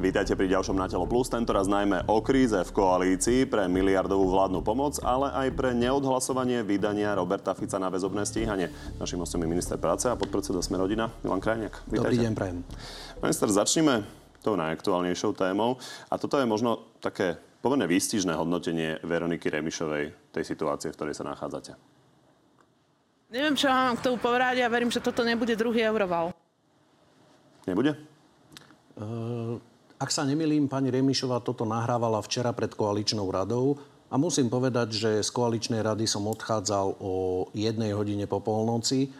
Vítajte pri ďalšom Na telo plus, tentoraz najmä o kríze v koalícii pre miliardovú vládnu pomoc, ale aj pre neodhlasovanie vydania Roberta Fica na väzobné stíhanie. Našim hostom je minister práce a podpredseda Sme rodina, Milan Krajniak. Vítajte. Dobrý deň, prajem. Minister, začneme tou najaktuálnejšou témou. A toto je možno také pomerne výstižné hodnotenie Veroniky Remišovej tej situácie, v ktorej sa nachádzate. Neviem, čo mám k tomu povedať. Ja verím, že toto nebude druhý euroval. Nebude? Uh... Ak sa nemilím, pani Remišová toto nahrávala včera pred koaličnou radou a musím povedať, že z koaličnej rady som odchádzal o jednej hodine po polnoci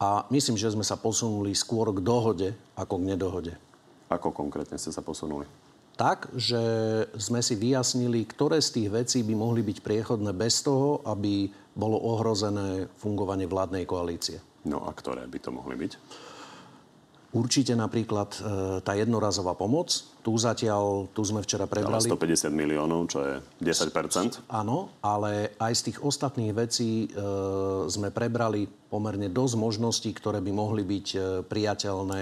a myslím, že sme sa posunuli skôr k dohode ako k nedohode. Ako konkrétne ste sa posunuli? Tak, že sme si vyjasnili, ktoré z tých vecí by mohli byť priechodné bez toho, aby bolo ohrozené fungovanie vládnej koalície. No a ktoré by to mohli byť? Určite napríklad e, tá jednorazová pomoc. Tu zatiaľ, tu sme včera prebrali... 150 miliónov, čo je 10% Áno, ale aj z tých ostatných vecí e, sme prebrali pomerne dosť možností, ktoré by mohli byť e, priateľné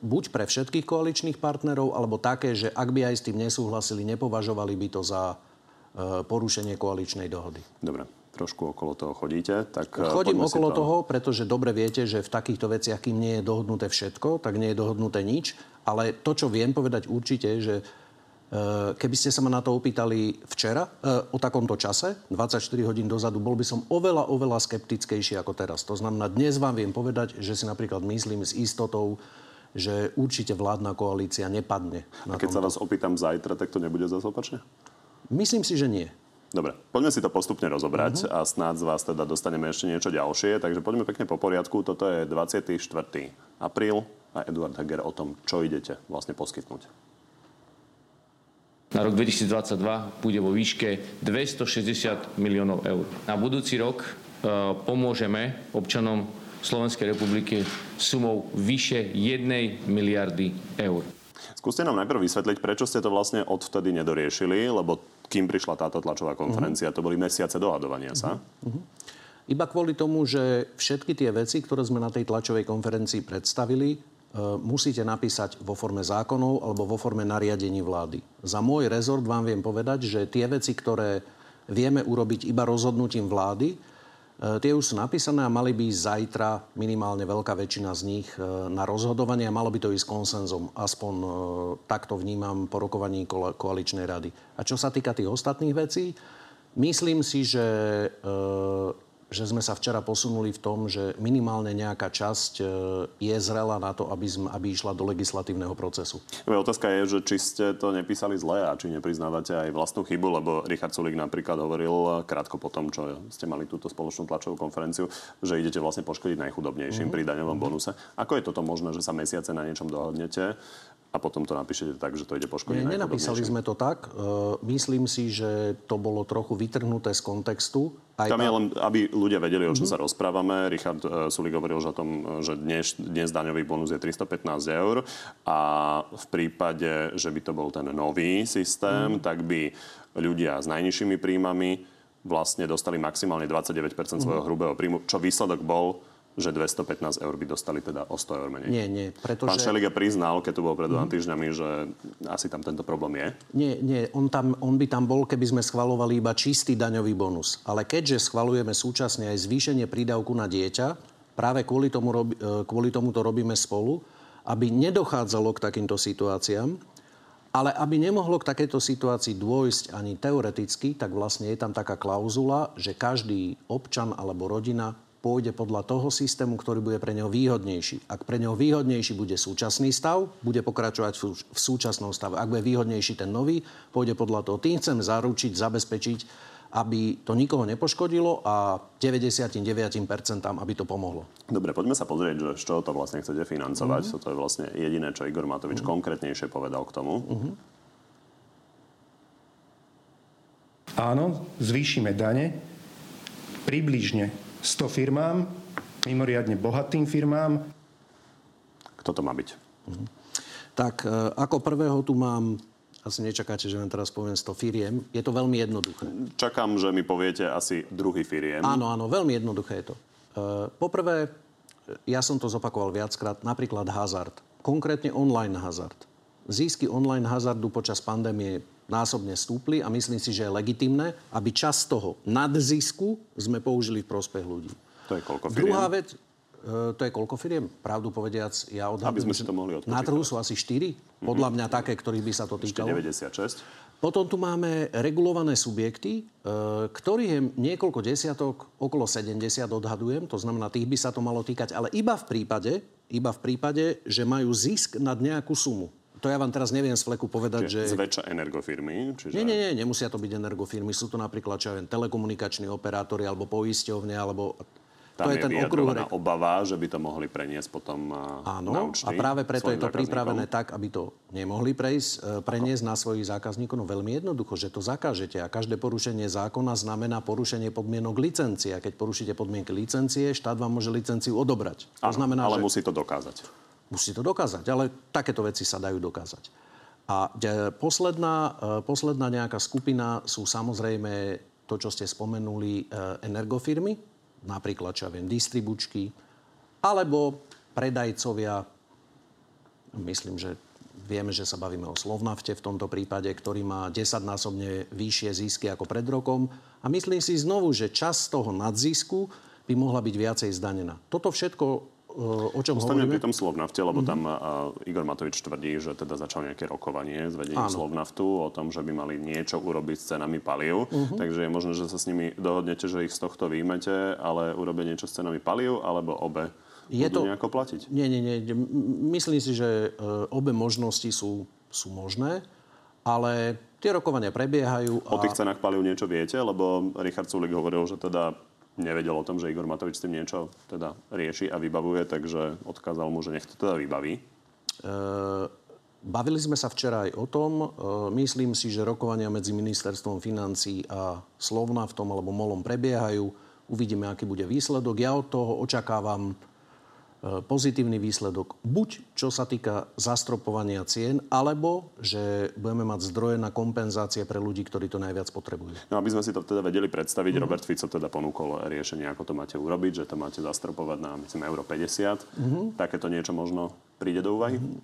buď pre všetkých koaličných partnerov, alebo také, že ak by aj s tým nesúhlasili, nepovažovali by to za e, porušenie koaličnej dohody. Dobre trošku okolo toho chodíte. Tak eh, Chodím okolo to... toho, pretože dobre viete, že v takýchto veciach, kým nie je dohodnuté všetko, tak nie je dohodnuté nič. Ale to, čo viem povedať určite, že eh, keby ste sa ma na to opýtali včera, eh, o takomto čase, 24 hodín dozadu, bol by som oveľa, oveľa skeptickejší ako teraz. To znamená, dnes vám viem povedať, že si napríklad myslím s istotou, že určite vládna koalícia nepadne. A keď tomto. sa vás opýtam zajtra, tak to nebude zase opačne? Myslím si, že nie. Dobre, poďme si to postupne rozobrať uh-huh. a snáď z vás teda dostaneme ešte niečo ďalšie. Takže poďme pekne po poriadku. Toto je 24. apríl a Eduard Heger o tom, čo idete vlastne poskytnúť. Na rok 2022 bude vo výške 260 miliónov eur. Na budúci rok e, pomôžeme občanom Slovenskej republiky sumou vyše 1 miliardy eur. Skúste nám najprv vysvetliť, prečo ste to vlastne odvtedy nedoriešili, lebo kým prišla táto tlačová konferencia. Uh-huh. To boli mesiace dohadovania sa. Uh-huh. Iba kvôli tomu, že všetky tie veci, ktoré sme na tej tlačovej konferencii predstavili, e, musíte napísať vo forme zákonov alebo vo forme nariadení vlády. Za môj rezort vám viem povedať, že tie veci, ktoré vieme urobiť iba rozhodnutím vlády, tie už sú napísané a mali by zajtra minimálne veľká väčšina z nich e, na rozhodovanie a malo by to ísť konsenzom. Aspoň e, takto vnímam po rokovaní koaličnej rady. A čo sa týka tých ostatných vecí, myslím si, že že sme sa včera posunuli v tom, že minimálne nejaká časť e, je zrela na to, aby, sme, aby išla do legislatívneho procesu. Otázka je, že či ste to nepísali zle a či nepriznávate aj vlastnú chybu, lebo Richard Sulik napríklad hovoril krátko po tom, čo ste mali túto spoločnú tlačovú konferenciu, že idete vlastne poškodiť najchudobnejším mm-hmm. pri daňovom bonuse. Ako je toto možné, že sa mesiace na niečom dohodnete a potom to napíšete tak, že to ide poškodiť Nie, nenapísali sme to tak. Uh, myslím si, že to bolo trochu vytrhnuté z kontextu. Aj Tam je len, aby ľudia vedeli, o čom uh-huh. sa rozprávame. Richard uh, Sulik hovoril že o tom, že dnes, dnes daňový bonus je 315 eur a v prípade, že by to bol ten nový systém, uh-huh. tak by ľudia s najnižšími príjmami vlastne dostali maximálne 29% svojho uh-huh. hrubého príjmu, čo výsledok bol že 215 eur by dostali teda o 100 eur menej. Nie, nie. Pretože... Pán Šeliga priznal, keď tu bol pred dvoma mm-hmm. týždňami, že asi tam tento problém je. Nie, nie. On, tam, on by tam bol, keby sme schvalovali iba čistý daňový bonus. Ale keďže schvalujeme súčasne aj zvýšenie prídavku na dieťa, práve kvôli tomu, robi, e, kvôli tomu to robíme spolu, aby nedochádzalo k takýmto situáciám, ale aby nemohlo k takejto situácii dôjsť ani teoreticky, tak vlastne je tam taká klauzula, že každý občan alebo rodina pôjde podľa toho systému, ktorý bude pre neho výhodnejší. Ak pre neho výhodnejší bude súčasný stav, bude pokračovať v súčasnom stave. Ak bude výhodnejší ten nový, pôjde podľa toho. Tým chcem zaručiť, zabezpečiť, aby to nikoho nepoškodilo a 99% aby to pomohlo. Dobre, poďme sa pozrieť, že z čoho to vlastne chcete financovať. Mm-hmm. Toto je vlastne jediné, čo Igor Matovič mm-hmm. konkrétnejšie povedal k tomu. Mm-hmm. Áno, zvýšime dane približne 100 firmám, mimoriadne bohatým firmám. Kto to má byť? Mhm. Tak e, ako prvého tu mám asi nečakáte, že vám teraz poviem 100 firiem. Je to veľmi jednoduché. Čakám, že mi poviete asi druhý firiem. Áno, áno, veľmi jednoduché je to. E, poprvé, ja som to zopakoval viackrát, napríklad hazard. Konkrétne online hazard. zisky online hazardu počas pandémie násobne stúpli a myslím si, že je legitimné, aby čas toho nadzisku sme použili v prospech ľudí. To je koľko firiem? Druhá vec, e, to je koľko firiem? Pravdu povediac, ja odhadujem, Aby sme si to mohli Na trhu odpočítať. sú asi 4, podľa mňa také, ktorých by sa to Ešte týkalo. 96. Potom tu máme regulované subjekty, e, ktorých je niekoľko desiatok, okolo 70 odhadujem, to znamená, tých by sa to malo týkať, ale iba v prípade, iba v prípade, že majú zisk nad nejakú sumu. To ja vám teraz neviem z fleku povedať, že... Zväčša energofirmy. Čiže... Nie, nie, nie, nemusia to byť energofirmy. Sú to napríklad, čo ja viem, telekomunikační operátori alebo poisťovne, alebo... Tam to je, je ten okruh... obava, že by to mohli preniesť potom a, Áno, na a účty práve preto je to pripravené tak, aby to nemohli prejsť, e, preniesť na svojich zákazníkov. No veľmi jednoducho, že to zakážete. A každé porušenie zákona znamená porušenie podmienok licencie. A keď porušíte podmienky licencie, štát vám môže licenciu odobrať. To Áno, znamená, ale že... musí to dokázať. Musí to dokázať, ale takéto veci sa dajú dokázať. A e, posledná, e, posledná nejaká skupina sú samozrejme to, čo ste spomenuli, e, energofirmy, napríklad, čo ja viem, distribučky, alebo predajcovia, myslím, že vieme, že sa bavíme o Slovnafte v tomto prípade, ktorý má 10-násobne vyššie zisky ako pred rokom. A myslím si znovu, že čas toho nadzisku by mohla byť viacej zdanená. Toto všetko, o čom Ostaňme hovoríme... pri tom Slovnafte, lebo tam a, Igor Matovič tvrdí, že teda začal nejaké rokovanie s vedením Áno. Slovnaftu o tom, že by mali niečo urobiť s cenami palív. Takže je možné, že sa s nimi dohodnete, že ich z tohto výjmete, ale urobia niečo s cenami palív, alebo obe Je budú to- nejako platiť. Nie, nie, nie. Myslím si, že e, obe možnosti sú, sú možné, ale tie rokovania prebiehajú O a tých cenách palív niečo viete? Lebo Richard Sulik hovoril, že teda nevedel o tom, že Igor Matovič s tým niečo teda rieši a vybavuje, takže odkázal mu, že nech to teda vybaví. e, bavili sme sa včera aj o tom. E, myslím si, že rokovania medzi ministerstvom financí a Slovnaftom alebo Molom prebiehajú. Uvidíme, aký bude výsledok. Ja od toho očakávam pozitívny výsledok. Buď čo sa týka zastropovania cien, alebo že budeme mať zdroje na kompenzácie pre ľudí, ktorí to najviac potrebujú. No aby sme si to teda vedeli predstaviť, mm. Robert Fico teda ponúkol riešenie, ako to máte urobiť, že to máte zastropovať na, myslím, euro 50. Mm. Takéto niečo možno príde do úvahy? Mm.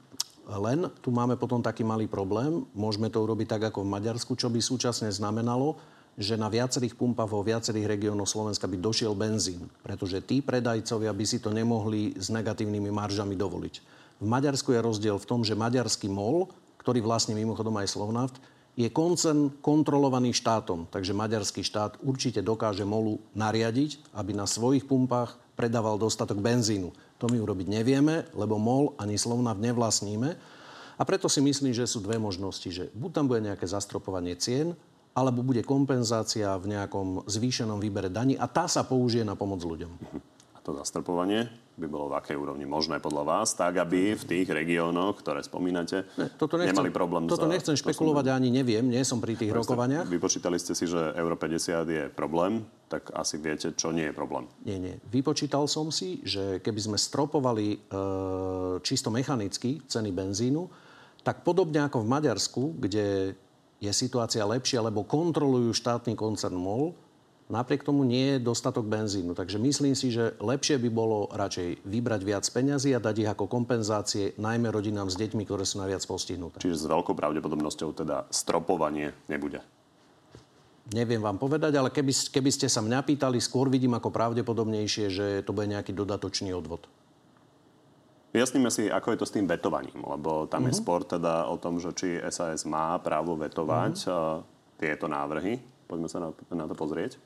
Len tu máme potom taký malý problém. Môžeme to urobiť tak ako v Maďarsku, čo by súčasne znamenalo, že na viacerých pumpách vo viacerých regiónoch Slovenska by došiel benzín. Pretože tí predajcovia by si to nemohli s negatívnymi maržami dovoliť. V Maďarsku je rozdiel v tom, že maďarský MOL, ktorý vlastne mimochodom aj Slovnaft, je koncern kontrolovaný štátom. Takže maďarský štát určite dokáže MOLu nariadiť, aby na svojich pumpách predával dostatok benzínu. To my urobiť nevieme, lebo MOL ani Slovnaft nevlastníme. A preto si myslím, že sú dve možnosti. Že buď tam bude nejaké zastropovanie cien, alebo bude kompenzácia v nejakom zvýšenom výbere daní a tá sa použije na pomoc ľuďom. A to zastrpovanie by bolo v akej úrovni možné podľa vás, tak aby v tých regiónoch, ktoré spomínate, Ne, toto nechcem, nemali problém toto za- nechcem špekulovať, ani neviem, nie som pri tých rokovaniach. Vypočítali ste si, že euro 50 je problém, tak asi viete, čo nie je problém. Nie, nie. Vypočítal som si, že keby sme stropovali e, čisto mechanicky ceny benzínu, tak podobne ako v Maďarsku, kde je situácia lepšia, lebo kontrolujú štátny koncern MOL, napriek tomu nie je dostatok benzínu. Takže myslím si, že lepšie by bolo radšej vybrať viac peňazí a dať ich ako kompenzácie najmä rodinám s deťmi, ktoré sú najviac postihnuté. Čiže s veľkou pravdepodobnosťou teda stropovanie nebude. Neviem vám povedať, ale keby, keby ste sa mňa pýtali, skôr vidím ako pravdepodobnejšie, že to bude nejaký dodatočný odvod. Vyjasníme si, ako je to s tým vetovaním, lebo tam Mhm. je spor teda o tom, že či SAS má právo vetovať Mhm. uh, tieto návrhy. Poďme sa na, na to pozrieť.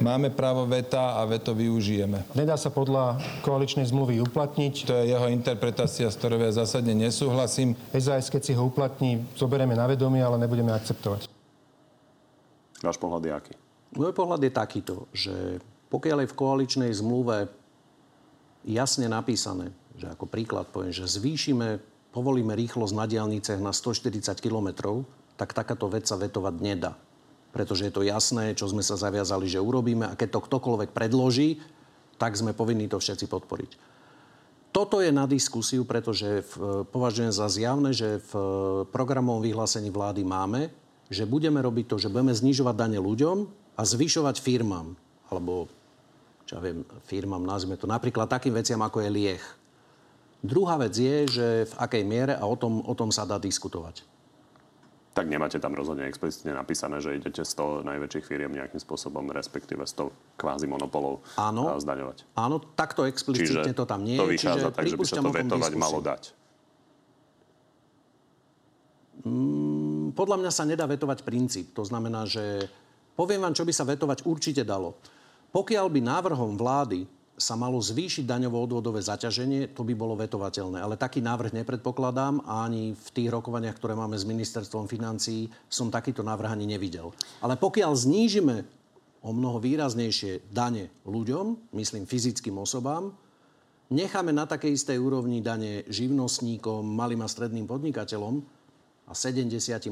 Máme právo veta a veto využijeme. Nedá sa podľa koaličnej zmluvy uplatniť. To je jeho interpretácia, s ktorou ja zásadne nesúhlasím. SAS, keď si ho uplatní, zoberieme na vedomie, ale nebudeme akceptovať. Váš pohľad je aký? Môj pohľad je takýto, že pokiaľ je v koaličnej zmluve jasne napísané, že ako príklad poviem, že zvýšime, povolíme rýchlosť na diálniciach na 140 km, tak takáto vec sa vetovať nedá. Pretože je to jasné, čo sme sa zaviazali, že urobíme a keď to ktokoľvek predloží, tak sme povinní to všetci podporiť. Toto je na diskusiu, pretože v, považujem za zjavné, že v programovom vyhlásení vlády máme, že budeme robiť to, že budeme znižovať dane ľuďom a zvyšovať firmám. Alebo, čo ja viem, firmám nazvime to napríklad takým veciam, ako je lieh. Druhá vec je, že v akej miere a o tom, o tom sa dá diskutovať. Tak nemáte tam rozhodne explicitne napísané, že idete 100 najväčších firiem nejakým spôsobom, respektíve 100 kvázi monopolov Áno. zdaňovať. Áno, takto explicitne Čiže to tam nie to je. vychádza čiže tak, že by sa to vetovať malo dať. Podľa mňa sa nedá vetovať princíp. To znamená, že poviem vám, čo by sa vetovať určite dalo. Pokiaľ by návrhom vlády sa malo zvýšiť daňovo-odvodové zaťaženie, to by bolo vetovateľné. Ale taký návrh nepredpokladám a ani v tých rokovaniach, ktoré máme s ministerstvom financií, som takýto návrh ani nevidel. Ale pokiaľ znížime o mnoho výraznejšie dane ľuďom, myslím fyzickým osobám, necháme na takej istej úrovni dane živnostníkom, malým a stredným podnikateľom a 70-80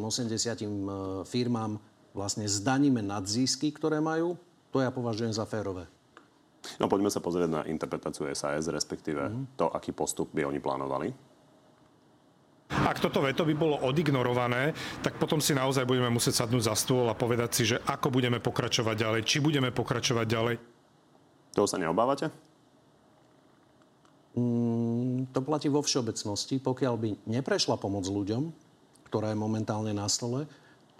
firmám vlastne zdaníme nadzisky, ktoré majú, to ja považujem za férové. No poďme sa pozrieť na interpretáciu SAS, respektíve Mhm. to, aký postup by oni plánovali. Ak toto veto by bolo odignorované, tak potom si naozaj budeme musieť sadnúť za stôl a povedať si, že ako budeme pokračovať ďalej, či budeme pokračovať ďalej. Toho sa neobávate? To platí vo všeobecnosti. Pokiaľ by neprešla pomoc ľuďom, ktorá je momentálne na stole,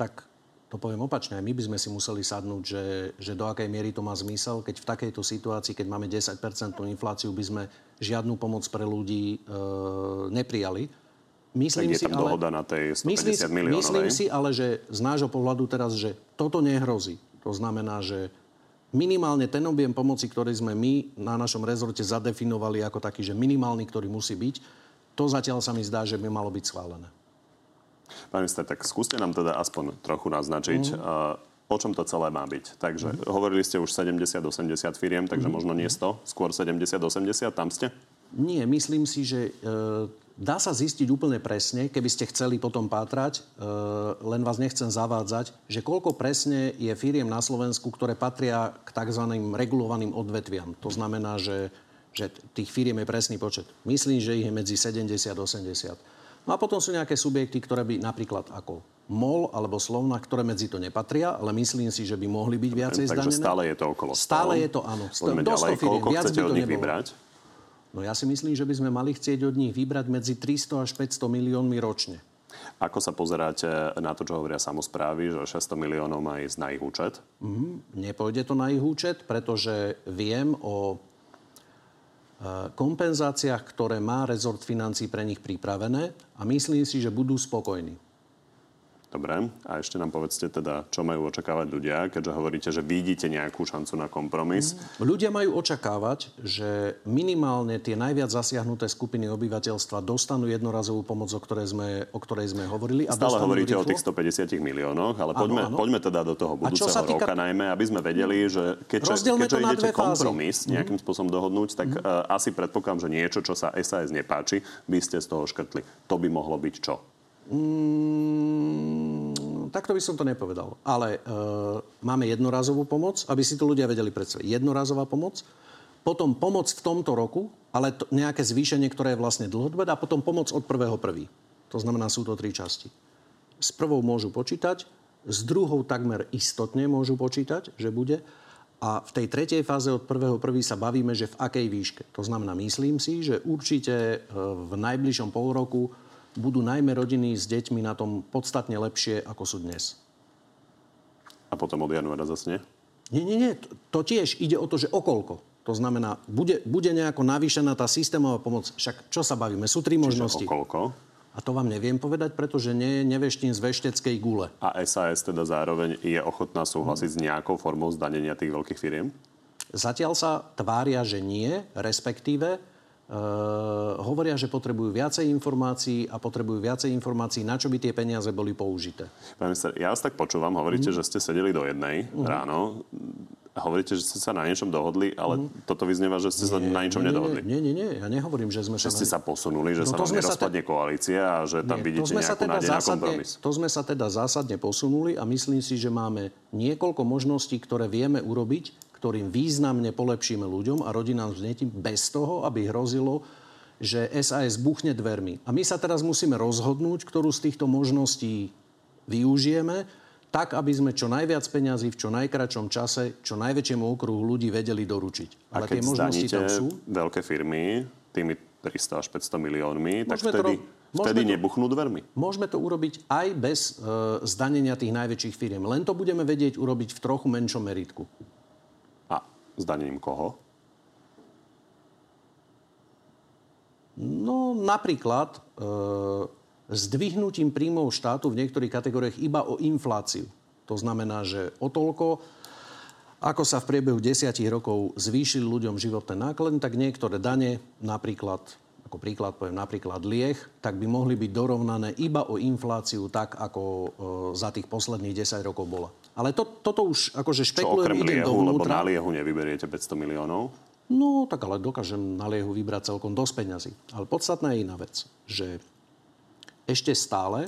tak to poviem opačne. Aj my by sme si museli sadnúť, že, že do akej miery to má zmysel, keď v takejto situácii, keď máme 10% infláciu, by sme žiadnu pomoc pre ľudí e, neprijali. Tak Myslím je si, tam ale, dohoda na tej 150 myslím, miliónovej. myslím si ale, že z nášho pohľadu teraz, že toto nehrozí. To znamená, že minimálne ten objem pomoci, ktorý sme my na našom rezorte zadefinovali ako taký, že minimálny, ktorý musí byť, to zatiaľ sa mi zdá, že by malo byť schválené. Pán minister, tak skúste nám teda aspoň trochu naznačiť, mm. o čom to celé má byť. Takže mm. hovorili ste už 70-80 firiem, takže mm. možno nie 100, skôr 70-80, tam ste? Nie, myslím si, že e, dá sa zistiť úplne presne, keby ste chceli potom pátrať, e, len vás nechcem zavádzať, že koľko presne je firiem na Slovensku, ktoré patria k tzv. regulovaným odvetviam. To znamená, že, že tých firiem je presný počet. Myslím, že ich je medzi 70 a 80. No a potom sú nejaké subjekty, ktoré by napríklad ako MOL alebo Slovna, ktoré medzi to nepatria, ale myslím si, že by mohli byť viacej Takže zdanené. stále je to okolo 100. Stále je to, áno. Poďme do 100 ďalej. firiem. Koľko Viac chcete by to od nich nebolo. vybrať? No ja si myslím, že by sme mali chcieť od nich vybrať medzi 300 až 500 miliónmi ročne. Ako sa pozeráte na to, čo hovoria samozprávy, že 600 miliónov má ísť na ich účet? Nepôjde to na ich účet, pretože viem o kompenzáciách, ktoré má rezort financí pre nich pripravené a myslím si, že budú spokojní. Dobre. A ešte nám povedzte teda, čo majú očakávať ľudia, keďže hovoríte, že vidíte nejakú šancu na kompromis. Ľudia majú očakávať, že minimálne tie najviac zasiahnuté skupiny obyvateľstva dostanú jednorazovú pomoc, o ktorej sme, o ktorej sme hovorili. A Stále hovoríte o rýchlo. tých 150 miliónoch, ale poďme, áno. poďme teda do toho A budúceho sa týka- roka najmä, aby sme vedeli, že to na idete dve fázy. kompromis nejakým spôsobom dohodnúť, tak uh, asi predpokladám, že niečo, čo sa SAS nepáči, by ste z toho škrtli. To by mohlo byť čo? Mm, takto by som to nepovedal. Ale e, máme jednorazovú pomoc, aby si to ľudia vedeli predstaviť. Jednorazová pomoc, potom pomoc v tomto roku, ale to, nejaké zvýšenie, ktoré je vlastne dlhodobé, a potom pomoc od prvého prvý. To znamená, sú to tri časti. S prvou môžu počítať, s druhou takmer istotne môžu počítať, že bude. A v tej tretej fáze od prvého prvý sa bavíme, že v akej výške. To znamená, myslím si, že určite e, v najbližšom pol roku budú najmä rodiny s deťmi na tom podstatne lepšie, ako sú dnes. A potom od januára zase nie? Nie, nie, nie. To, tiež ide o to, že okolko. To znamená, bude, bude nejako navýšená tá systémová pomoc. Však čo sa bavíme? Sú tri možnosti. Čiže o koľko? A to vám neviem povedať, pretože nie, neveštím z vešteckej gule. A SAS teda zároveň je ochotná súhlasiť s nejakou formou zdanenia tých veľkých firiem? Zatiaľ sa tvária, že nie, respektíve hovoria, že potrebujú viacej informácií a potrebujú viacej informácií, na čo by tie peniaze boli použité. Pán minister, ja vás tak počúvam, hovoríte, že ste sedeli do jednej ráno a hovoríte, že ste sa na niečom dohodli, ale toto vyznieva, že ste sa na ničom nie, nedohodli. Nie, nie, nie, ja nehovorím, že sme Že ste na- sa posunuli, že No sa vám sa nerozpadne koalícia a že tam Nie, vidíte nejakú nádej na kompromis. to sme sa teda zásadne posunuli a myslím si, že máme niekoľko možností, ktoré vieme urobiť, ktorým významne polepšíme ľuďom a rodinám s deťmi bez toho, aby hrozilo, že SAS buchne dvermi. A my sa teraz musíme rozhodnúť, ktorú z týchto možností využijeme, tak, aby sme čo najviac peňazí v čo najkračom čase, čo najväčšiemu okruhu ľudí vedeli doručiť. A Ale tie možnosti tam sú. veľké firmy tými 300 až 500 miliónmi, tak Môžeme to vtedy, ro- vtedy to- nebuchnú dvermi. Môžeme to urobiť aj bez e, zdanenia tých najväčších firiem. Len to budeme vedieť urobiť v trochu menšom meritku. Zdanením koho? No napríklad e, zdvihnutím príjmov štátu v niektorých kategóriách iba o infláciu. To znamená, že o toľko, ako sa v priebehu desiatich rokov zvýšili ľuďom životné náklady, tak niektoré dane, napríklad, ako príklad poviem napríklad lieh, tak by mohli byť dorovnané iba o infláciu tak, ako e, za tých posledných 10 rokov bola. Ale to, toto už akože Čo špekulujem, okrem idem liehu, lebo dovnútra. na liehu nevyberiete 500 miliónov. No, tak ale dokážem na liehu vybrať celkom dosť peňazí. Ale podstatná je iná vec, že ešte stále...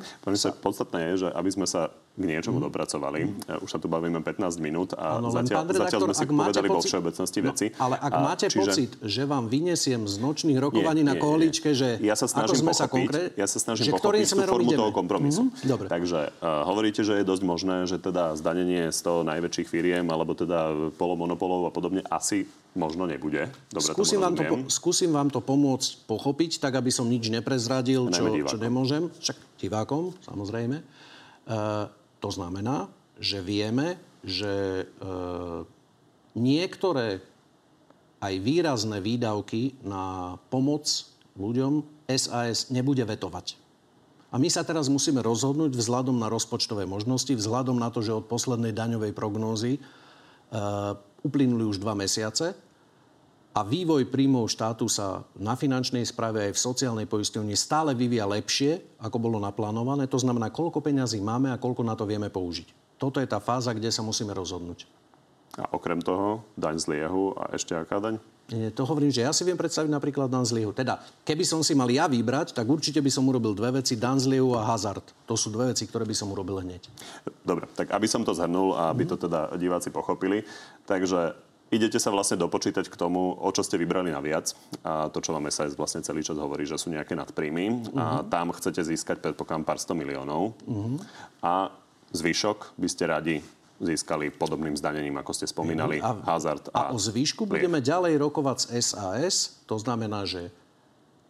Podstatné je, že aby sme sa k niečomu dopracovali, e, už sa tu bavíme 15 minút a len zatiaľ, pán redaktor, zatiaľ sme si povedali vo pocit- všeobecnosti No, veci. ale ak A máte pocit, že vám vyniesiem z nočných rokovaní na koholíčke, že ja sa ako snažím sme sa pochopiť, konkrét... ja sa snažím že pochopiť tú formu ideme. toho kompromisu. Mhm, dobre. Takže uh, hovoríte, že je dosť možné, že teda zdanenie z toho najväčších firiem, alebo teda polomonopolov a podobne asi možno nebude. Dobre, Skúsim vám, to, po- skúsim vám to pomôcť pochopiť, tak aby som nič neprezradil, čo, čo nemôžem. Však divákom, samozrejme. E, to znamená, že vieme, že e, niektoré aj výrazné výdavky na pomoc ľuďom SAS nebude vetovať. A my sa teraz musíme rozhodnúť vzhľadom na rozpočtové možnosti, vzhľadom na to, že od poslednej daňovej prognózy e, uplynuli už dva mesiace a vývoj príjmov štátu sa na finančnej správe aj v sociálnej poisťovni stále vyvíja lepšie, ako bolo naplánované. To znamená, koľko peňazí máme a koľko na to vieme použiť. Toto je tá fáza, kde sa musíme rozhodnúť. A okrem toho, daň z liehu a ešte aká daň? To hovorím, že ja si viem predstaviť napríklad dan z liehu. Teda, keby som si mal ja vybrať, tak určite by som urobil dve veci, dan z liehu a hazard. To sú dve veci, ktoré by som urobil hneď. Dobre, tak aby som to zhrnul a aby to teda diváci pochopili. Takže idete sa vlastne dopočítať k tomu, o čo ste vybrali naviac. A to, čo vám SAS vlastne celý čas hovorí, že sú nejaké nadpríjmy. A tam chcete získať, predpokladám, pár sto miliónov. A zvyšok by ste radi získali podobným zdanením, ako ste spomínali, hazard A a, o zvýšku lieh. budeme ďalej rokovať s SAS. To znamená, že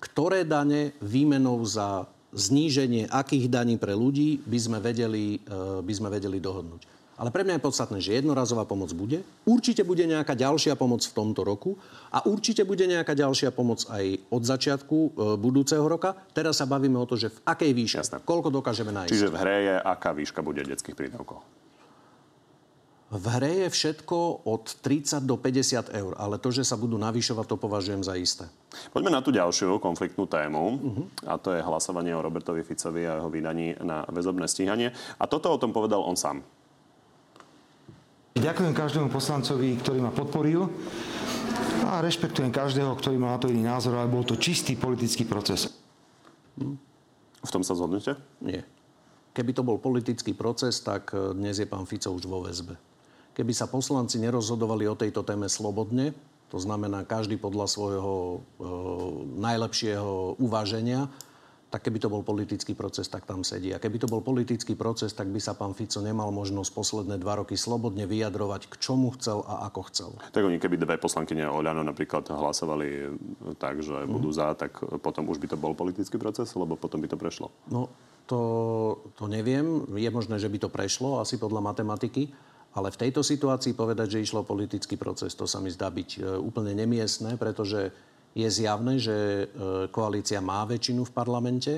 ktoré dane výmenou za zníženie akých daní pre ľudí by sme vedeli, e, by sme vedeli dohodnúť. Ale pre mňa je podstatné, že jednorazová pomoc bude. Určite bude nejaká ďalšia pomoc v tomto roku a určite bude nejaká ďalšia pomoc aj od začiatku e, budúceho roka. Teraz sa bavíme o to, že v akej výške, Jasné. koľko dokážeme nájsť. Čiže v hre je, aká výška bude detských prídavkov. V hre je všetko od 30 do 50 eur, ale to, že sa budú navyšovať, to považujem za isté. Poďme na tú ďalšiu konfliktnú tému. A to je hlasovanie o Robertovi Ficovi a jeho vydaní na väzobné stíhanie. A toto o tom povedal on sám. Ďakujem každému poslancovi, ktorý ma podporil a rešpektujem každého, ktorý má na to iný názor, ale bol to čistý politický proces. V tom sa zhodnete? Nie. Keby to bol politický proces, tak e, dnes je pán Fico už vo väzbe. Keby sa poslanci nerozhodovali o tejto téme slobodne, to znamená každý podľa svojho e, najlepšieho uváženia, tak keby to bol politický proces, tak tam sedí. A keby to bol politický proces, tak by sa pán Fico nemal možnosť posledné dva roky slobodne vyjadrovať, k čomu chcel a ako chcel. Tak oni keby dve poslankyne Oľano napríklad hlasovali tak, že budú za, tak potom už by to bol politický proces, lebo potom by to prešlo. No, to, to neviem. Je možné, že by to prešlo, asi podľa matematiky. Ale v tejto situácii povedať, že išlo politický proces, to sa mi zdá byť e, úplne nemiestné, pretože je zjavné, že e, koalícia má väčšinu v parlamente.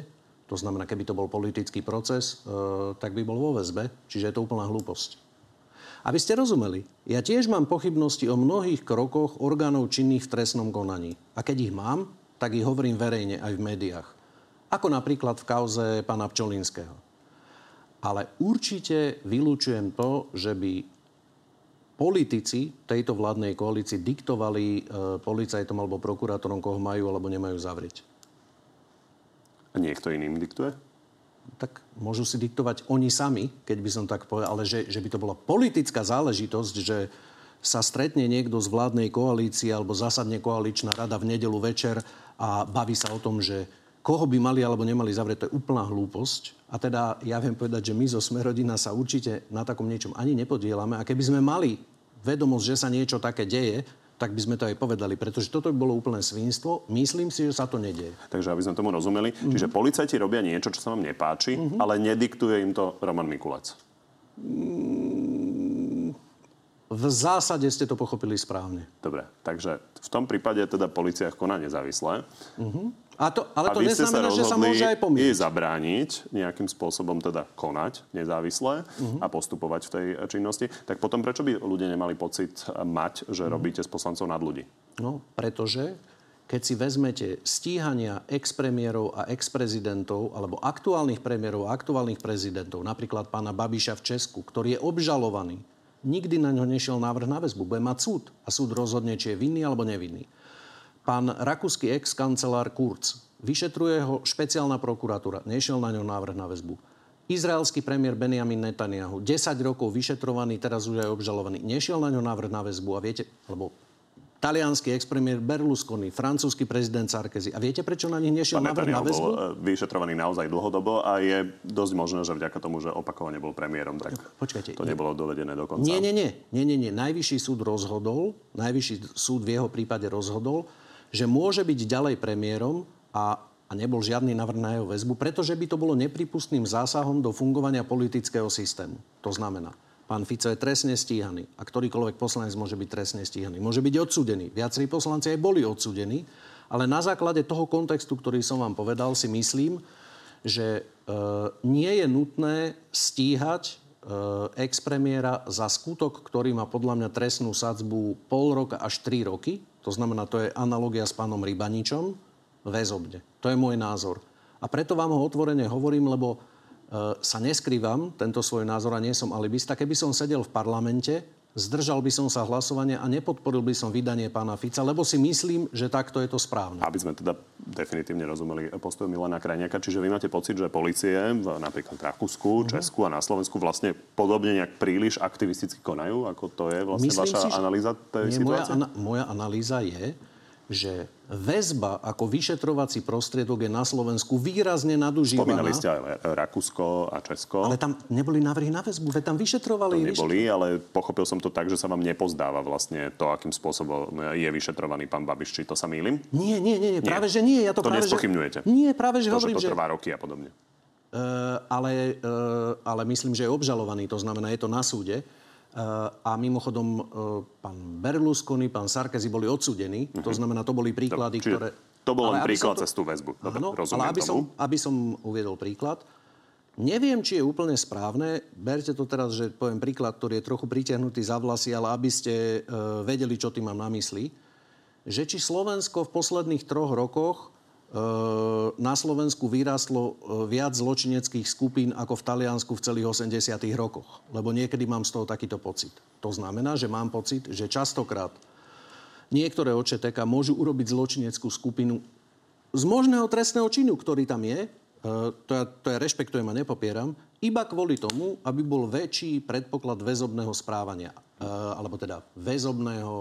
To znamená, keby to bol politický proces, e, tak by bol vo väzbe. Čiže je to úplná hlúposť. Aby ste rozumeli, ja tiež mám pochybnosti o mnohých krokoch orgánov činných v trestnom konaní. A keď ich mám, tak ich hovorím verejne aj v médiách. Ako napríklad v kauze pána Pčolinského. Ale určite vylúčujem to, že by politici tejto vládnej koalícii diktovali e, policajtom alebo prokurátorom, koho majú alebo nemajú zavrieť. A niekto iným diktuje? Tak môžu si diktovať oni sami, keď by som tak povedal, ale že, že by to bola politická záležitosť, že sa stretne niekto z vládnej koalície alebo zasadne koaličná rada v nedelu večer a baví sa o tom, že koho by mali alebo nemali zavrieť, to je úplná hlúposť. A teda ja viem povedať, že my zo Smerodina sa určite na takom niečom ani nepodielame. A keby sme mali vedomosť, že sa niečo také deje, tak by sme to aj povedali, pretože toto by bolo úplné svinstvo. Myslím si, že sa to nedieje. Takže aby sme tomu rozumeli, mm-hmm. čiže policajti robia niečo, čo sa vám nepáči, mm-hmm. ale nediktuje im to Roman Mikulec. V zásade ste to pochopili správne. Dobre, takže v tom prípade teda policia koná nezávisle. A to, ale A to ste sa neznamená, že sa môže aj pomýliť. jej zabrániť, nejakým spôsobom teda konať nezávisle a postupovať v tej činnosti. Tak potom prečo by ľudia nemali pocit mať, že robíte z poslancov nad ľudí? No, pretože keď si vezmete stíhania expremiérov a exprezidentov, alebo aktuálnych premiérov a aktuálnych prezidentov, napríklad pána Babiša v Česku, ktorý je obžalovaný, nikdy na ňo nešiel návrh na väzbu. Bude mať súd a súd rozhodne, či je vinný alebo nevinný. Pán rakúsky ex-kancelár Kurz, vyšetruje ho špeciálna prokuratúra, nešiel na ňo návrh na väzbu. Izraelský premiér Benjamin Netanyahu, 10 rokov vyšetrovaný, teraz už aj obžalovaný, nešiel na ňo návrh na väzbu a viete, alebo talianský ex-premiér Berlusconi, francúzsky prezident Sarkozy. A viete, prečo na nich nešiel Pán návrh na väzbu? bol e, vyšetrovaný naozaj dlhodobo a je dosť možné, že vďaka tomu, že opakovane bol premiérom, tak Počkajte, to nebolo dovedené do konca. Nie, nie, nie. nie, nie, nie. Najvyšší súd rozhodol, najvyšší súd v jeho prípade rozhodol, že môže byť ďalej premiérom a, a nebol žiadny návrh na jeho väzbu, pretože by to bolo nepripustným zásahom do fungovania politického systému. To znamená, pán Fico je trestne stíhaný a ktorýkoľvek poslanec môže byť trestne stíhaný. Môže byť odsúdený. Viacerí poslanci aj boli odsúdení, ale na základe toho kontextu, ktorý som vám povedal, si myslím, že e, nie je nutné stíhať e, expremiéra za skutok, ktorý má podľa mňa trestnú sadzbu pol roka až 3 roky. To znamená, to je analogia s pánom Rybaničom väzobne. To je môj názor. A preto vám ho otvorene hovorím, lebo sa neskrývam tento svoj názor a nie som alibista. Keby som sedel v parlamente, zdržal by som sa hlasovania a nepodporil by som vydanie pána Fica, lebo si myslím, že takto je to správne. Aby sme teda definitívne rozumeli postoju Milana Krajniaka. Čiže vy máte pocit, že policie v napríklad v Rakúsku, Česku a na Slovensku vlastne podobne nejak príliš aktivisticky konajú? Ako to je vlastne Myslím vaša si, analýza tej Nie, moja, situácie? ana- moja analýza je, že väzba ako vyšetrovací prostriedok je na Slovensku výrazne nadužívaná. Spomínali ste aj Rakúsko a Česko. Ale tam neboli návrhy na väzbu, veď tam vyšetrovali. To neboli, ale pochopil som to tak, že sa vám nepozdáva vlastne to, akým spôsobom je vyšetrovaný pán Babiš. Či to sa mýlim? Nie, nie, nie, nie, práve že nie. Ja to, To práve, že... nespochybňujete? Nie, práve že To, že hovorím, to že... trvá roky a podobne. Uh, ale, uh, ale myslím, že je obžalovaný, to znamená, je to na súde. Uh, a mimochodom, uh, pán Berlusconi, pán Sarkozy boli odsudení. To znamená, to boli príklady, Mhm. Čiže ktoré... to bol len príklad som to- cez tú väzbu. Dobre, Áno, rozumiem ale aby som, tomu. aby som uviedol príklad. Neviem, či je úplne správne, berte to teraz, že poviem príklad, ktorý je trochu pritiahnutý za vlasy, ale aby ste uh, vedeli, čo tým mám na mysli, že či Slovensko v posledných troch rokoch na Slovensku vyrástlo e, viac zločineckých skupín ako v Taliansku v celých 80. rokoch. Lebo niekedy mám z toho takýto pocit. To znamená, že mám pocit, že častokrát niektoré OČTK môžu urobiť zločineckú skupinu z možného trestného činu, ktorý tam je, e, to ja, to ja rešpektujem a nepopieram, iba kvôli tomu, aby bol väčší predpoklad väzobného správania. E, alebo teda väzobného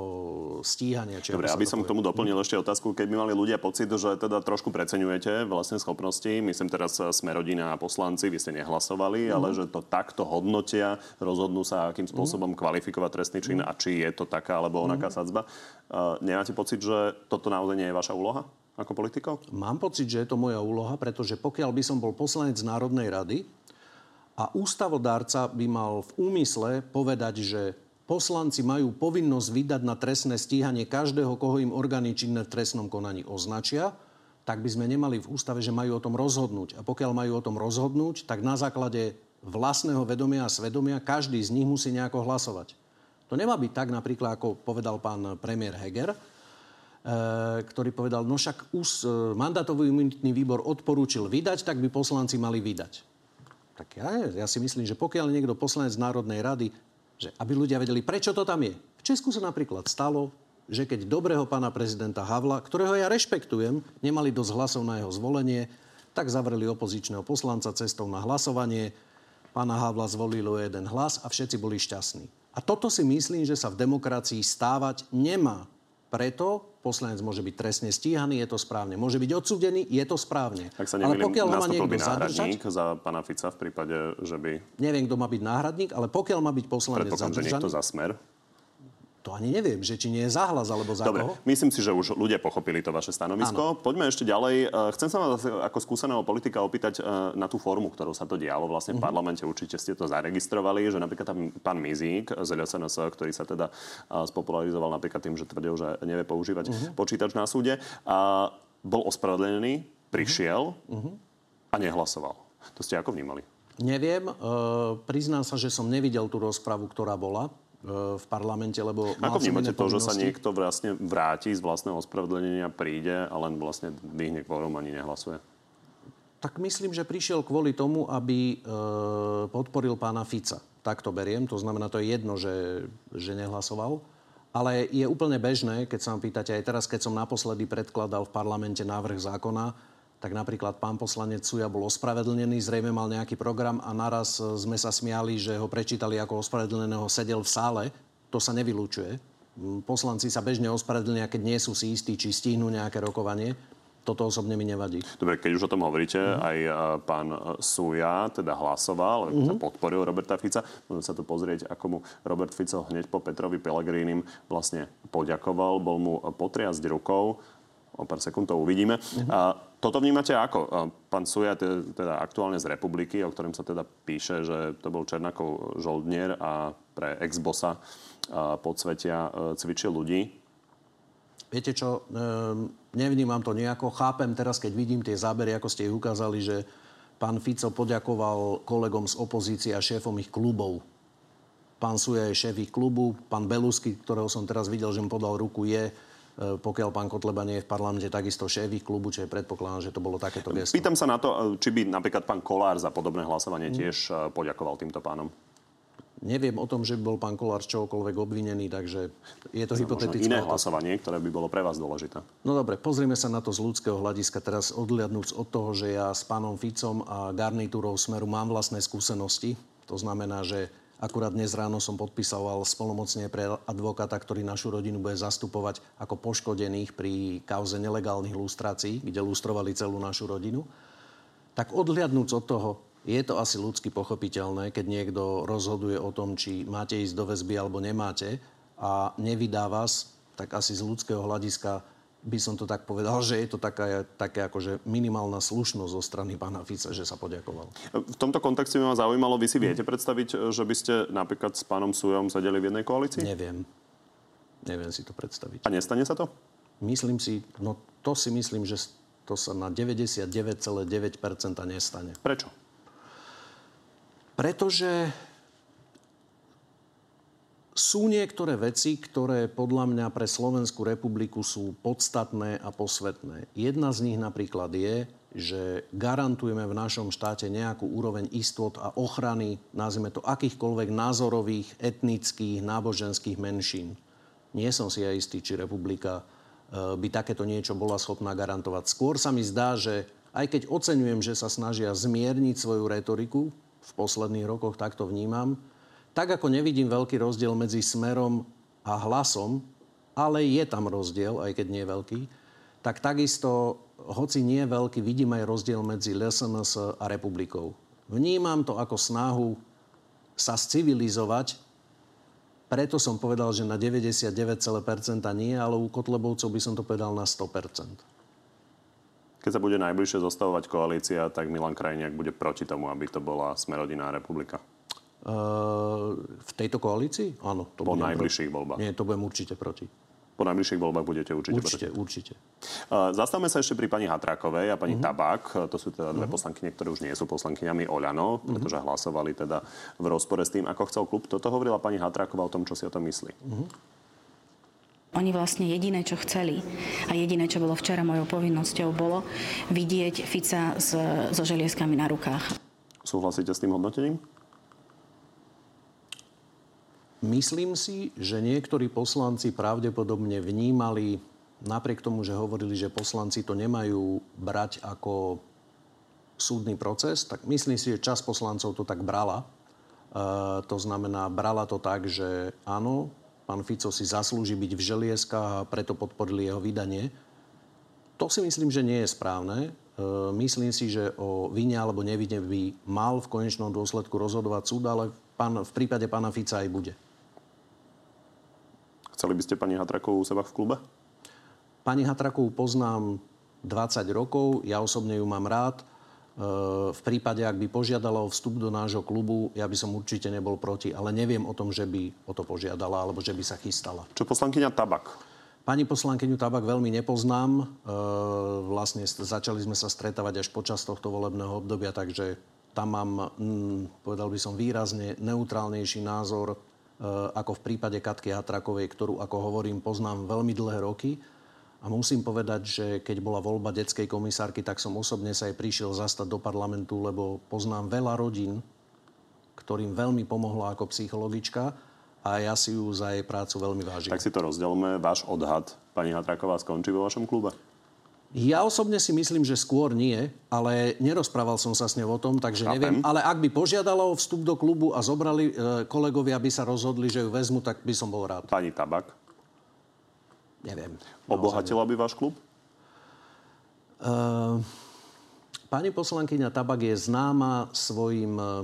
stíhania. Či Dobre, aby som k tomu doplnil ešte otázku, keď by mali ľudia pocit, že teda trošku preceňujete vlastné schopnosti, myslím teraz sme rodina a poslanci, vy ste nehlasovali, Mhm. ale že to takto hodnotia, rozhodnú sa, akým spôsobom kvalifikovať trestný čin Mhm. a či je to taká alebo onaká sadzba. Uh, nemáte pocit, že toto naozaj nie je vaša úloha ako politikov? Mám pocit, že je to moja úloha, pretože pokiaľ by som bol poslanec Národnej rady a ústavodárca by mal v úmysle povedať, že poslanci majú povinnosť vydať na trestné stíhanie každého, koho im orgány činné v trestnom konaní označia, tak by sme nemali v ústave, že majú o tom rozhodnúť. A pokiaľ majú o tom rozhodnúť, tak na základe vlastného vedomia a svedomia každý z nich musí nejako hlasovať. To nemá byť tak napríklad, ako povedal pán premiér Heger, e, ktorý povedal, no však už e, mandátový imunitný výbor odporúčil vydať, tak by poslanci mali vydať. Tak ja, ja si myslím, že pokiaľ niekto poslanec Národnej rady, že aby ľudia vedeli, prečo to tam je. V Česku sa napríklad stalo, že keď dobrého pána prezidenta Havla, ktorého ja rešpektujem, nemali dosť hlasov na jeho zvolenie, tak zavreli opozičného poslanca cestou na hlasovanie. Pána Havla zvolili o jeden hlas a všetci boli šťastní. A toto si myslím, že sa v demokracii stávať nemá. Preto poslanec môže byť trestne stíhaný, je to správne. Môže byť odsúdený, je to správne. Ak sa Ale nemýlim, pokiaľ ho má niekto zadržať, za pána Fica v prípade, že by... neviem, kto má byť náhradník, ale pokiaľ má byť poslanec Predpokladám, že zadržaný, niekto za smer. To ani neviem, že či nie je zahlas alebo za Dobre, koho. myslím si, že už ľudia pochopili to vaše stanovisko. Áno. Poďme ešte ďalej. E, Chcem sa vás ako skúseného politika opýtať e, na tú formu, ktorou sa to dialo. Vlastne v Mhm. parlamente určite ste to zaregistrovali, že napríklad tam pán Mizík z LSNS, ktorý sa teda e, spopularizoval napríklad tým, že tvrdil, že nevie používať Mhm. počítač na súde, a bol ospravedlený, prišiel Mhm. a nehlasoval. To ste ako vnímali? Neviem, e, priznám sa, že som nevidel tú rozpravu, ktorá bola v parlamente, lebo Ako vnímate to, že sa niekto vlastne vráti z vlastného ospravedlnenia, príde a len vlastne dvihne kvórum ani nehlasuje? Tak myslím, že prišiel kvôli tomu, aby e, podporil pána Fica. Tak to beriem, to znamená, to je jedno, že, že nehlasoval. Ale je úplne bežné, keď sa ma pýtate, aj teraz, keď som naposledy predkladal v parlamente návrh zákona, tak napríklad pán poslanec Suja bol ospravedlnený, zrejme mal nejaký program a naraz e, sme sa smiali, že ho prečítali ako ospravedlneného, sedel v sále. To sa nevylučuje. Mm, Poslanci sa bežne ospravedlnia, keď nie sú si istí, či stihnú nejaké rokovanie. Toto osobne mi nevadí. Dobre, keď už o tom hovoríte, Mhm. aj e, pán e, Suja teda hlasoval, mm-hmm. podporil Roberta Fica. Môžeme sa tu pozrieť, ako mu Robert Fico hneď po Petrovi Pelegrínim vlastne poďakoval. Bol mu potriasť rukou. O pár sekúnd to uvidíme. Mhm. A toto vnímate ako? Pán Suja, te- teda aktuálne z Republiky, o ktorom sa teda píše, že to bol Černakov žoldnier a pre ex-bossa podsvetia e, cvičil ľudí. Viete čo, ehm, nevnímam to nejako. Chápem teraz, keď vidím tie zábery, ako ste ich ukázali, že pán Fico poďakoval kolegom z opozície a šéfom ich klubov. Pán Suja je šéf ich klubu, pán Belusky, ktorého som teraz videl, že mu podal ruku, je, e, pokiaľ pán Kotleba nie je v parlamente, takisto šéf ich klubu, čiže predpokladám, že to bolo takéto gesto. Pýtam sa na to, či by napríklad pán Kolár za podobné hlasovanie tiež e, poďakoval týmto pánom. Neviem o tom, že by bol pán Kolár z čohokoľvek obvinený, takže je to Možno hypotetická iné otázka. hlasovanie, ktoré by bolo pre vás dôležité. No dobre, pozrime sa na to z ľudského hľadiska. Teraz odliadnúc od toho, že ja s pánom Ficom a garnitúrou Smeru mám vlastné skúsenosti. To znamená, že akurát dnes ráno som podpísal splnomocne pre advokáta, ktorý našu rodinu bude zastupovať ako poškodených pri kauze nelegálnych lustrácií, kde lustrovali celú našu rodinu. Tak odhliadnúc od toho, je to asi ľudsky pochopiteľné, keď niekto rozhoduje o tom, či máte ísť do väzby alebo nemáte a nevydá vás, tak asi z ľudského hľadiska by som to tak povedal, že je to taká, také akože minimálna slušnosť zo strany pána Fica, že sa poďakoval. V tomto kontexte by ma zaujímalo, vy si viete predstaviť, že by ste napríklad s pánom Sujom sedeli v jednej koalícii? Neviem. Neviem si to predstaviť. A nestane sa to? Myslím si, no to si myslím, že to sa na 99,9% nestane. Prečo? Pretože sú niektoré veci, ktoré podľa mňa pre Slovenskú republiku sú podstatné a posvetné. Jedna z nich napríklad je, že garantujeme v našom štáte nejakú úroveň istot a ochrany, nazvime to, akýchkoľvek názorových, etnických, náboženských menšín. Nie som si aj istý, či republika e, by takéto niečo bola schopná garantovať. Skôr sa mi zdá, že aj keď oceňujem, že sa snažia zmierniť svoju retoriku, v posledných rokoch takto vnímam, tak ako nevidím veľký rozdiel medzi smerom a hlasom, ale je tam rozdiel, aj keď nie je veľký, tak takisto, hoci nie je veľký, vidím aj rozdiel medzi LSNS a republikou. Vnímam to ako snahu sa civilizovať, preto som povedal, že na 99% nie, ale u Kotlebovcov by som to povedal na 100%. Keď sa bude najbližšie zostavovať koalícia, tak Milan Krajniak bude proti tomu, aby to bola Smerodina republika. Uh, v tejto koalícii? Áno. To Po najbližších proti. voľbách. Nie, to budem určite proti. Po najbližších voľbách budete určite, Určite, proti. určite. Uh, Zastavme sa ešte pri pani Hatrákovej a pani Mhm. Tabák. To sú teda dve poslankyne, ktoré už nie sú poslankyňami Oľano, Mhm. pretože hlasovali teda v rozpore s tým, ako chcel klub. Toto hovorila pani Hatráková o tom, čo si o tom myslí. Mhm. Oni vlastne jediné, čo chceli a jediné, čo bolo včera mojou povinnosťou, bolo vidieť Fica s, so želieskami na rukách. Súhlasíte s tým hodnotením? Myslím si, že niektorí poslanci pravdepodobne vnímali, napriek tomu, že hovorili, že poslanci to nemajú brať ako súdny proces, tak myslím si, že čas poslancov to tak brala. E, to znamená, brala to tak, že áno, pán Fico si zaslúži byť v želieskách a preto podporili jeho vydanie. To si myslím, že nie je správne. E, myslím si, že o vine alebo nevine by mal v konečnom dôsledku rozhodovať súd, ale pán, v prípade pána Fica aj bude. Chceli by ste pani Hatrakovú u seba v klube? Pani Hatrakovú poznám 20 rokov, ja osobne ju mám rád. E, v prípade, ak by požiadala o vstup do nášho klubu, ja by som určite nebol proti, ale neviem o tom, že by o to požiadala alebo že by sa chystala. Čo poslankyňa Tabak? Pani poslankyňu Tabak veľmi nepoznám. E, vlastne začali sme sa stretávať až počas tohto volebného obdobia, takže tam mám, mm, povedal by som, výrazne neutrálnejší názor ako v prípade Katky Hatrakovej, ktorú, ako hovorím, poznám veľmi dlhé roky. A musím povedať, že keď bola voľba detskej komisárky, tak som osobne sa aj prišiel zastať do parlamentu, lebo poznám veľa rodín, ktorým veľmi pomohla ako psychologička a ja si ju za jej prácu veľmi vážim. Tak si to rozdelme. Váš odhad, pani Hatraková, skončí vo vašom klube? Ja osobne si myslím, že skôr nie, ale nerozprával som sa s ňou o tom, takže Chápem. neviem. Ale ak by požiadala o vstup do klubu a zobrali e, kolegovia, by sa rozhodli, že ju vezmu, tak by som bol rád. Pani Tabak? Neviem. Obohatila by váš klub? Uh, pani poslankyňa Tabak je známa svojim uh,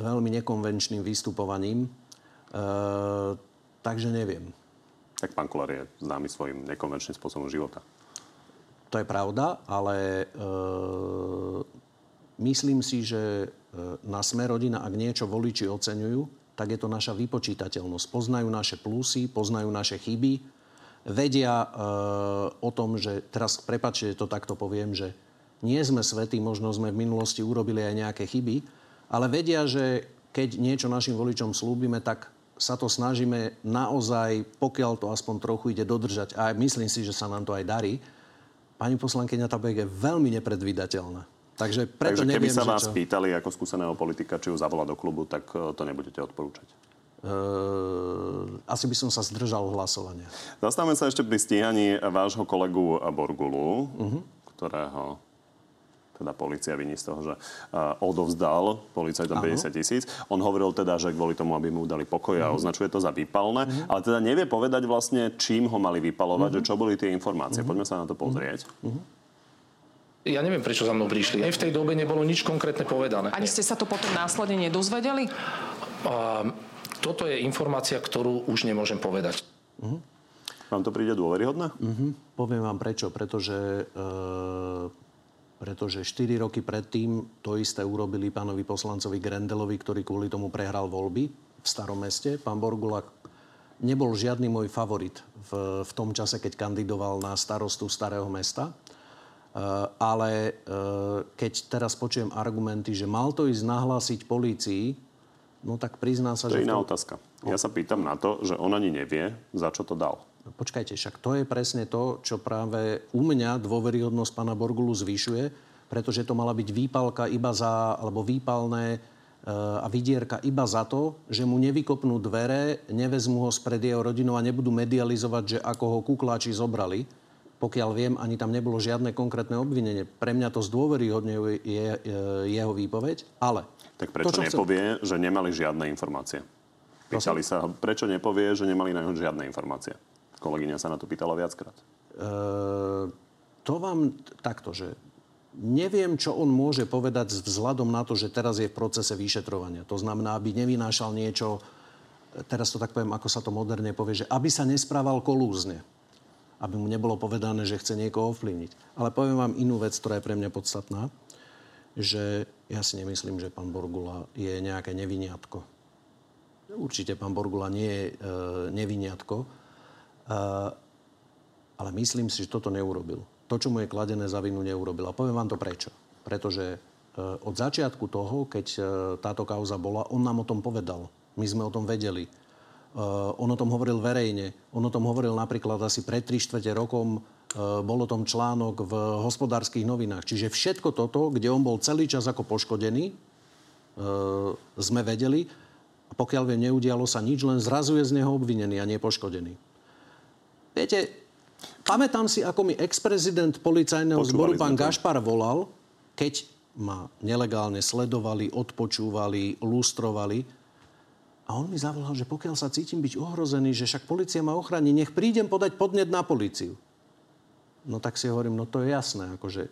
veľmi nekonvenčným vystupovaním, uh, takže neviem. Tak pán Kolár je známy svojim nekonvenčným spôsobom života. To je pravda, ale uh, myslím si, že na Sme rodina, ak niečo voliči oceňujú, tak je to naša vypočítateľnosť. Poznajú naše plusy, poznajú naše chyby, vedia e, o tom, že teraz, prepačte, to takto poviem, že nie sme svetí, možno sme v minulosti urobili aj nejaké chyby, ale vedia, že keď niečo našim voličom slúbime, tak sa to snažíme naozaj, pokiaľ to aspoň trochu ide dodržať. A myslím si, že sa nám to aj darí. Pani poslankyňa Tabek je veľmi nepredvídateľná. Takže, preto Takže keby neviem, sa vás čo... pýtali ako skúseného politika, či ju zavolá do klubu, tak e, to nebudete odporúčať. Uh, asi by som sa zdržal hlasovania. Zastavme sa ešte pri stíhaní vášho kolegu Borgulu, uh-huh. ktorého teda policia viní z toho, že uh, odovzdal policajtom 50 tisíc. On hovoril teda, že kvôli tomu, aby mu dali pokoj a uh-huh. označuje to za výpalné, uh-huh. ale teda nevie povedať vlastne, čím ho mali vypalovať, uh-huh. že čo boli tie informácie. Uh-huh. Poďme sa na to pozrieť. Uh-huh. Ja neviem, prečo za mnou prišli. Aj v tej dobe nebolo nič konkrétne povedané. Ani ste sa to potom následne nedozvedeli? A, toto je informácia, ktorú už nemôžem povedať. Uh-huh. Vám to príde dôveryhodné? Uh-huh. Poviem vám prečo. Pretože, e, pretože 4 roky predtým to isté urobili pánovi poslancovi Grendelovi, ktorý kvôli tomu prehral voľby v starom meste. Pán Borgula nebol žiadny môj favorit v, v tom čase, keď kandidoval na starostu starého mesta. Eh, ale eh, keď teraz počujem argumenty, že mal to ísť nahlásiť polícii, no tak prizná sa, to že... To je iná tom... otázka. Ja sa pýtam na to, že on ani nevie, za čo to dal. Počkajte, však to je presne to, čo práve u mňa dôveryhodnosť pána Borgulu zvyšuje, pretože to mala byť výpalka iba za, alebo výpalné eh, a vydierka iba za to, že mu nevykopnú dvere, nevezmu ho spred jeho rodinou a nebudú medializovať, že ako ho kukláči zobrali pokiaľ viem, ani tam nebolo žiadne konkrétne obvinenie. Pre mňa to zdôveryhodňuje je, je, jeho výpoveď, ale... Tak prečo to, nepovie, chcem... že nemali žiadne informácie? Pýtali sa, prečo nepovie, že nemali na ňo žiadne informácie? Kolegyňa sa na to pýtala viackrát. E, to vám takto, že neviem, čo on môže povedať vzhľadom na to, že teraz je v procese vyšetrovania. To znamená, aby nevynášal niečo, teraz to tak poviem, ako sa to moderne povie, že aby sa nesprával kolúzne aby mu nebolo povedané, že chce niekoho ovplyvniť. Ale poviem vám inú vec, ktorá je pre mňa podstatná, že ja si nemyslím, že pán Borgula je nejaké neviniatko. Určite pán Borgula nie je e, neviniatko, ale myslím si, že toto neurobil. To, čo mu je kladené za vinu, neurobil. A poviem vám to prečo. Pretože e, od začiatku toho, keď e, táto kauza bola, on nám o tom povedal. My sme o tom vedeli on o tom hovoril verejne. On o tom hovoril napríklad asi pred 3 čtvrte rokom. Bol o tom článok v hospodárskych novinách. Čiže všetko toto, kde on bol celý čas ako poškodený, sme vedeli. A pokiaľ viem, neudialo sa nič, len zrazuje z neho obvinený a nie poškodený. Viete, pamätám si, ako mi ex-prezident policajného zboru pán Gašpar volal, keď ma nelegálne sledovali, odpočúvali, lustrovali a on mi zavolal, že pokiaľ sa cítim byť ohrozený, že však policia ma ochráni, nech prídem podať podnet na políciu. No tak si hovorím, no to je jasné, akože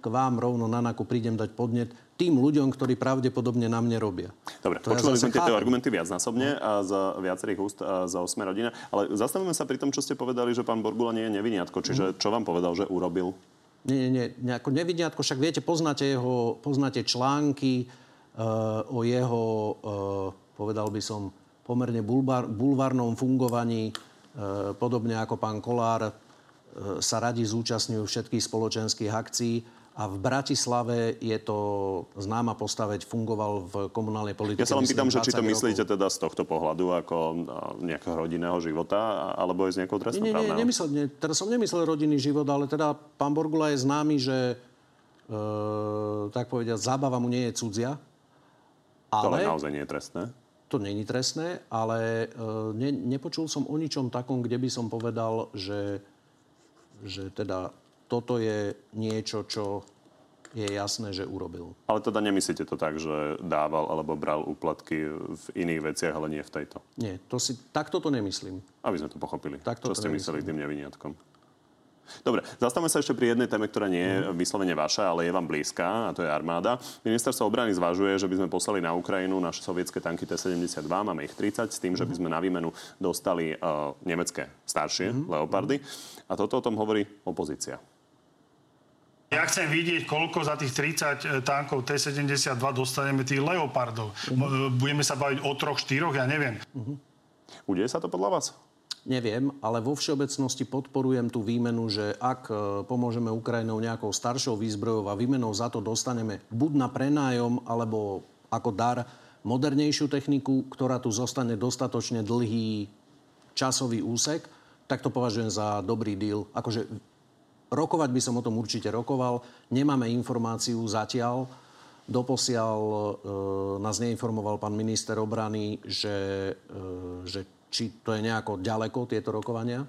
k vám rovno na naku prídem dať podnet tým ľuďom, ktorí pravdepodobne na mne robia. Dobre, To ja počuli zase sme tieto argumenty viacnásobne a za viacerých úst a za osme rodina. Ale zastavíme sa pri tom, čo ste povedali, že pán Borgula nie je neviniatko. Čiže čo vám povedal, že urobil? Nie, nie, nie, nejako neviniatko, však viete, poznáte jeho, poznáte články uh, o jeho, uh, povedal by som, pomerne bulbar, bulvárnom fungovaní, uh, podobne ako pán Kolár, uh, sa radi zúčastňujú všetkých spoločenských akcií. A v Bratislave je to známa postaveť, fungoval v komunálnej politike. Ja sa len pýtam, že či to 20 myslíte rokov. teda z tohto pohľadu ako a, nejakého rodinného života, alebo aj z nejakého Nie, nie, nie, trestnoprávneho? nemyslel, nie, teraz som nemyslel rodinný život, ale teda pán Borgula je známy, že e, tak povediať, zábava mu nie je cudzia. To ale Ale naozaj nie je trestné. to není trestné, ale e, ne, nepočul som o ničom takom, kde by som povedal, že, že teda toto je niečo, čo je jasné, že urobil. Ale teda nemyslíte to tak, že dával alebo bral úplatky v iných veciach, ale nie v tejto. Nie, to si, takto to nemyslím. Aby sme to pochopili. Takto čo to ste nemyslím. mysleli tým neviniatkom. Dobre, zastavme sa ešte pri jednej téme, ktorá nie je vyslovene vaša, ale je vám blízka, a to je armáda. Ministerstvo obrany zvažuje, že by sme poslali na Ukrajinu naše sovietské tanky T-72, máme ich 30, s tým, že by sme na výmenu dostali uh, nemecké staršie Leopardy. A toto o tom hovorí opozícia. Ja chcem vidieť, koľko za tých 30 tankov T-72 dostaneme tých Leopardov. M- Budeme sa baviť o troch, štyroch, ja neviem. Udeje sa to podľa vás? Neviem, ale vo všeobecnosti podporujem tú výmenu, že ak e, pomôžeme Ukrajinou nejakou staršou výzbrojou a výmenou za to dostaneme buď na prenájom, alebo ako dar modernejšiu techniku, ktorá tu zostane dostatočne dlhý časový úsek, tak to považujem za dobrý deal. Akože rokovať by som o tom určite rokoval. Nemáme informáciu zatiaľ. Doposiaľ e, nás neinformoval pán minister obrany, že, e, že či to je nejako ďaleko, tieto rokovania.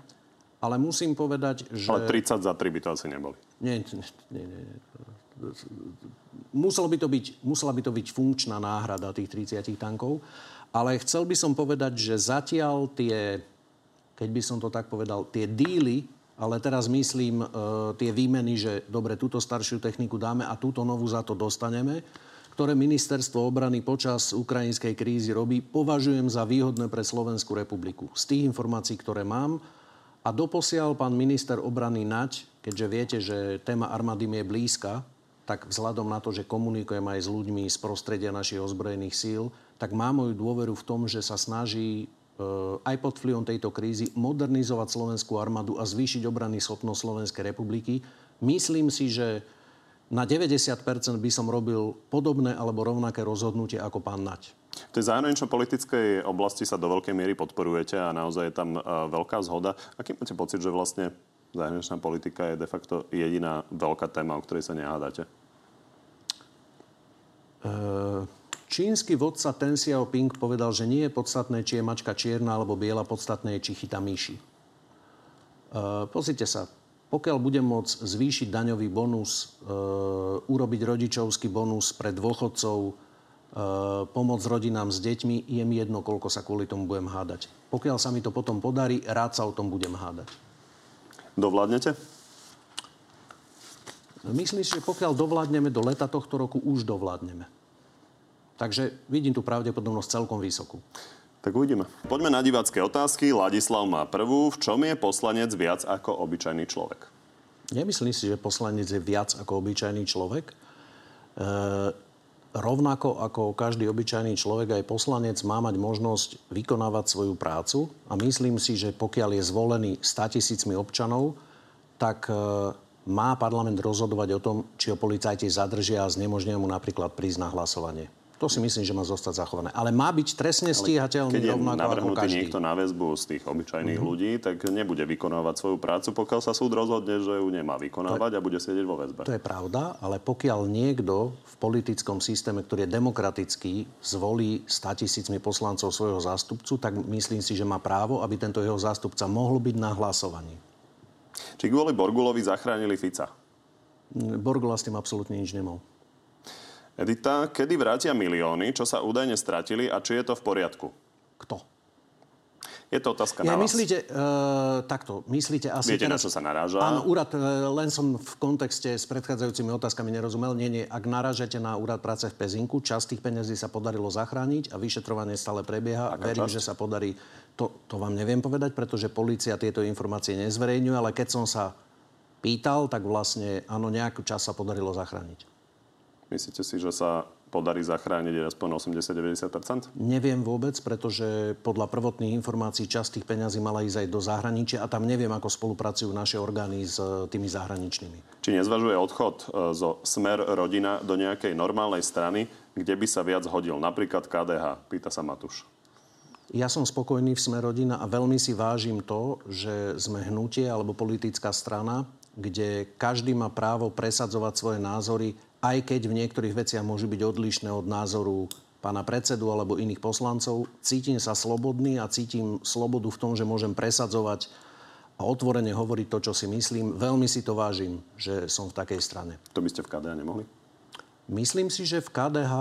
Ale musím povedať, že... Ale 30 za 3 by to asi neboli. Nie, nie, nie, nie. Muselo by to byť, musela by to byť funkčná náhrada tých 30 tankov. Ale chcel by som povedať, že zatiaľ tie, keď by som to tak povedal, tie díly, ale teraz myslím e, tie výmeny, že dobre, túto staršiu techniku dáme a túto novú za to dostaneme, ktoré ministerstvo obrany počas ukrajinskej krízy robí, považujem za výhodné pre Slovenskú republiku. Z tých informácií, ktoré mám, a doposiaľ pán minister obrany Naď, keďže viete, že téma armády mi je blízka, tak vzhľadom na to, že komunikujem aj s ľuďmi z prostredia našich ozbrojených síl, tak má moju dôveru v tom, že sa snaží aj pod vplyvom tejto krízy modernizovať slovenskú armádu a zvýšiť obranný schopnosť Slovenskej republiky. Myslím si, že na 90% by som robil podobné alebo rovnaké rozhodnutie ako pán Naď. V tej zahranično-politickej oblasti sa do veľkej miery podporujete a naozaj je tam uh, veľká zhoda. Aký máte pocit, že vlastne zahraničná politika je de facto jediná veľká téma, o ktorej sa nehádate? E, Čínsky vodca Ten Xiaoping povedal, že nie je podstatné, či je mačka čierna alebo biela, podstatné je, či chytá myši. E, Pozrite sa, pokiaľ budem môcť zvýšiť daňový bonus, e, urobiť rodičovský bonus pre dôchodcov, e, pomôcť rodinám s deťmi, je mi jedno, koľko sa kvôli tomu budem hádať. Pokiaľ sa mi to potom podarí, rád sa o tom budem hádať. Dovládnete? Myslím si, že pokiaľ dovládneme do leta tohto roku, už dovládneme. Takže vidím tu pravdepodobnosť celkom vysokú. Tak uvidíme. Poďme na divácké otázky. Ladislav má prvú. V čom je poslanec viac ako obyčajný človek? Nemyslím si, že poslanec je viac ako obyčajný človek. E, rovnako ako každý obyčajný človek, aj poslanec má mať možnosť vykonávať svoju prácu. A myslím si, že pokiaľ je zvolený 100 tisícmi občanov, tak e, má parlament rozhodovať o tom, či ho policajti zadržia a znemožnia mu napríklad prísť na hlasovanie. To si myslím, že má zostať zachované. Ale má byť trestne stíhateľný Keď je rovnako ako každý. niekto na väzbu z tých obyčajných ľudí, tak nebude vykonávať svoju prácu, pokiaľ sa súd rozhodne, že ju nemá vykonávať a bude sedieť vo väzbe. To je pravda, ale pokiaľ niekto v politickom systéme, ktorý je demokratický, zvolí 100 tisícmi poslancov svojho zástupcu, tak myslím si, že má právo, aby tento jeho zástupca mohol byť na hlasovaní. Či kvôli Borgulovi zachránili Fica? Borgola s tým absolútne nič nemal. Edita, kedy vrátia milióny, čo sa údajne stratili a či je to v poriadku? Kto? Je to otázka ja, na vás. myslíte, uh, takto, myslíte asi Viete, teraz... na čo sa naráža? Áno, úrad, uh, len som v kontexte s predchádzajúcimi otázkami nerozumel. Nie, nie, ak narážate na úrad práce v Pezinku, časť tých peniazí sa podarilo zachrániť a vyšetrovanie stále prebieha. Aká Verím, časť? že sa podarí... To, to vám neviem povedať, pretože policia tieto informácie nezverejňuje, ale keď som sa pýtal, tak vlastne áno, nejakú čas sa podarilo zachrániť. Myslíte si, že sa podarí zachrániť aspoň 80-90%? Neviem vôbec, pretože podľa prvotných informácií časť tých peňazí mala ísť aj do zahraničia a tam neviem, ako spolupracujú naše orgány s e, tými zahraničnými. Či nezvažuje odchod e, zo Smer rodina do nejakej normálnej strany, kde by sa viac hodil? Napríklad KDH, pýta sa Matúš. Ja som spokojný v Sme rodina a veľmi si vážim to, že sme hnutie alebo politická strana, kde každý má právo presadzovať svoje názory, aj keď v niektorých veciach môžu byť odlišné od názoru pána predsedu alebo iných poslancov. Cítim sa slobodný a cítim slobodu v tom, že môžem presadzovať a otvorene hovoriť to, čo si myslím. Veľmi si to vážim, že som v takej strane. To by ste v KDH nemohli? Myslím si, že v KDH,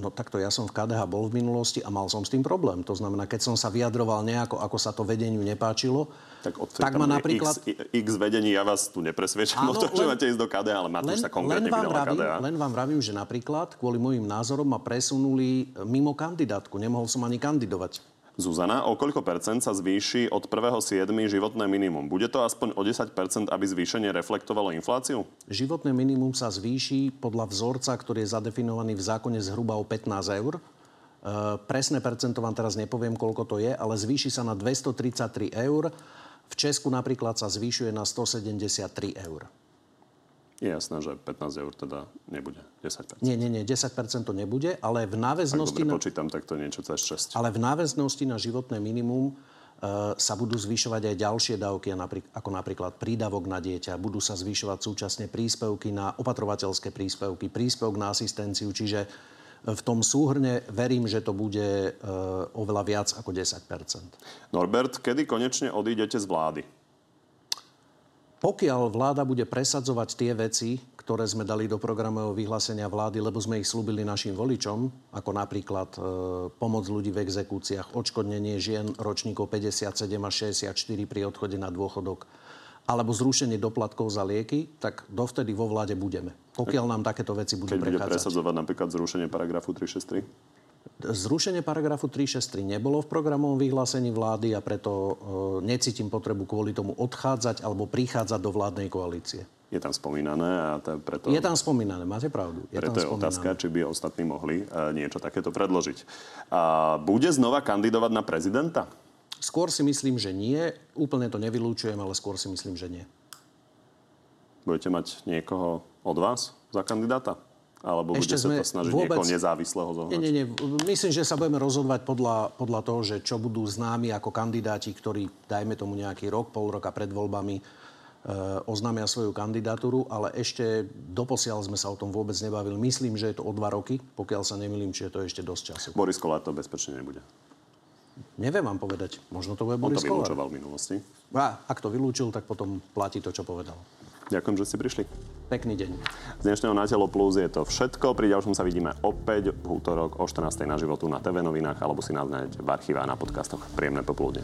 no takto ja som v KDH bol v minulosti a mal som s tým problém. To znamená, keď som sa vyjadroval nejako, ako sa to vedeniu nepáčilo, tak, od, tak ma napríklad... X, x vedení, ja vás tu nepresvedčam o tom, že máte ísť do KDH, ale Matúš sa konkrétne len vám, vravím, KDH. len vám vravím, že napríklad kvôli môjim názorom ma presunuli mimo kandidátku. Nemohol som ani kandidovať. Zuzana, o koľko percent sa zvýši od 1.7. životné minimum? Bude to aspoň o 10 percent, aby zvýšenie reflektovalo infláciu? Životné minimum sa zvýši podľa vzorca, ktorý je zadefinovaný v zákone zhruba o 15 eur. E, presné percento vám teraz nepoviem, koľko to je, ale zvýši sa na 233 eur. V Česku napríklad sa zvýšuje na 173 eur. Je jasné, že 15 eur teda nebude. 10 Nie, nie, nie, 10% to nebude, ale v Ak náväznosti... dobre Na... počítam, tak to niečo cez 6. Ale v náväznosti na životné minimum e, sa budú zvyšovať aj ďalšie dávky, ako napríklad prídavok na dieťa. Budú sa zvyšovať súčasne príspevky na opatrovateľské príspevky, príspevok na asistenciu. Čiže v tom súhrne verím, že to bude e, oveľa viac ako 10% Norbert, kedy konečne odídete z vlády? Pokiaľ vláda bude presadzovať tie veci, ktoré sme dali do programového vyhlásenia vlády, lebo sme ich slúbili našim voličom, ako napríklad e, pomoc ľudí v exekúciách, odškodnenie žien ročníkov 57 a 64 pri odchode na dôchodok, alebo zrušenie doplatkov za lieky, tak dovtedy vo vláde budeme. Pokiaľ nám takéto veci budú Keď bude prechádzať. presadzovať napríklad zrušenie paragrafu 363? Zrušenie paragrafu 363 nebolo v programovom vyhlásení vlády a preto e, necítim potrebu kvôli tomu odchádzať alebo prichádzať do vládnej koalície. Je tam spomínané a to, preto... Je tam spomínané, máte pravdu. Je Preto tam je spomínané. otázka, či by ostatní mohli uh, niečo takéto predložiť. A bude znova kandidovať na prezidenta? Skôr si myslím, že nie. Úplne to nevylúčujem, ale skôr si myslím, že nie. Budete mať niekoho od vás za kandidáta? Alebo Ešte bude sa to snažiť vôbec- niekoho nezávislého zohnať? Nie, nie, nie. Myslím, že sa budeme rozhodovať podľa, podľa toho, že čo budú známi ako kandidáti, ktorí, dajme tomu nejaký rok, pol roka pred voľbami, e, oznámia svoju kandidatúru, ale ešte doposiaľ sme sa o tom vôbec nebavili. Myslím, že je to o dva roky, pokiaľ sa nemýlim, to je ešte dosť času. Boris Kolár to bezpečne nebude. Neviem vám povedať. Možno to bude On Boris to Kolár. vylúčoval v minulosti. A, ak to vylúčil, tak potom platí to, čo povedal. Ďakujem, že ste prišli. Pekný deň. Z dnešného Na telo plus je to všetko. Pri ďalšom sa vidíme opäť v útorok o 14. na životu na TV novinách alebo si nás nájdete v archíve a na podcastoch. Príjemné popoludne.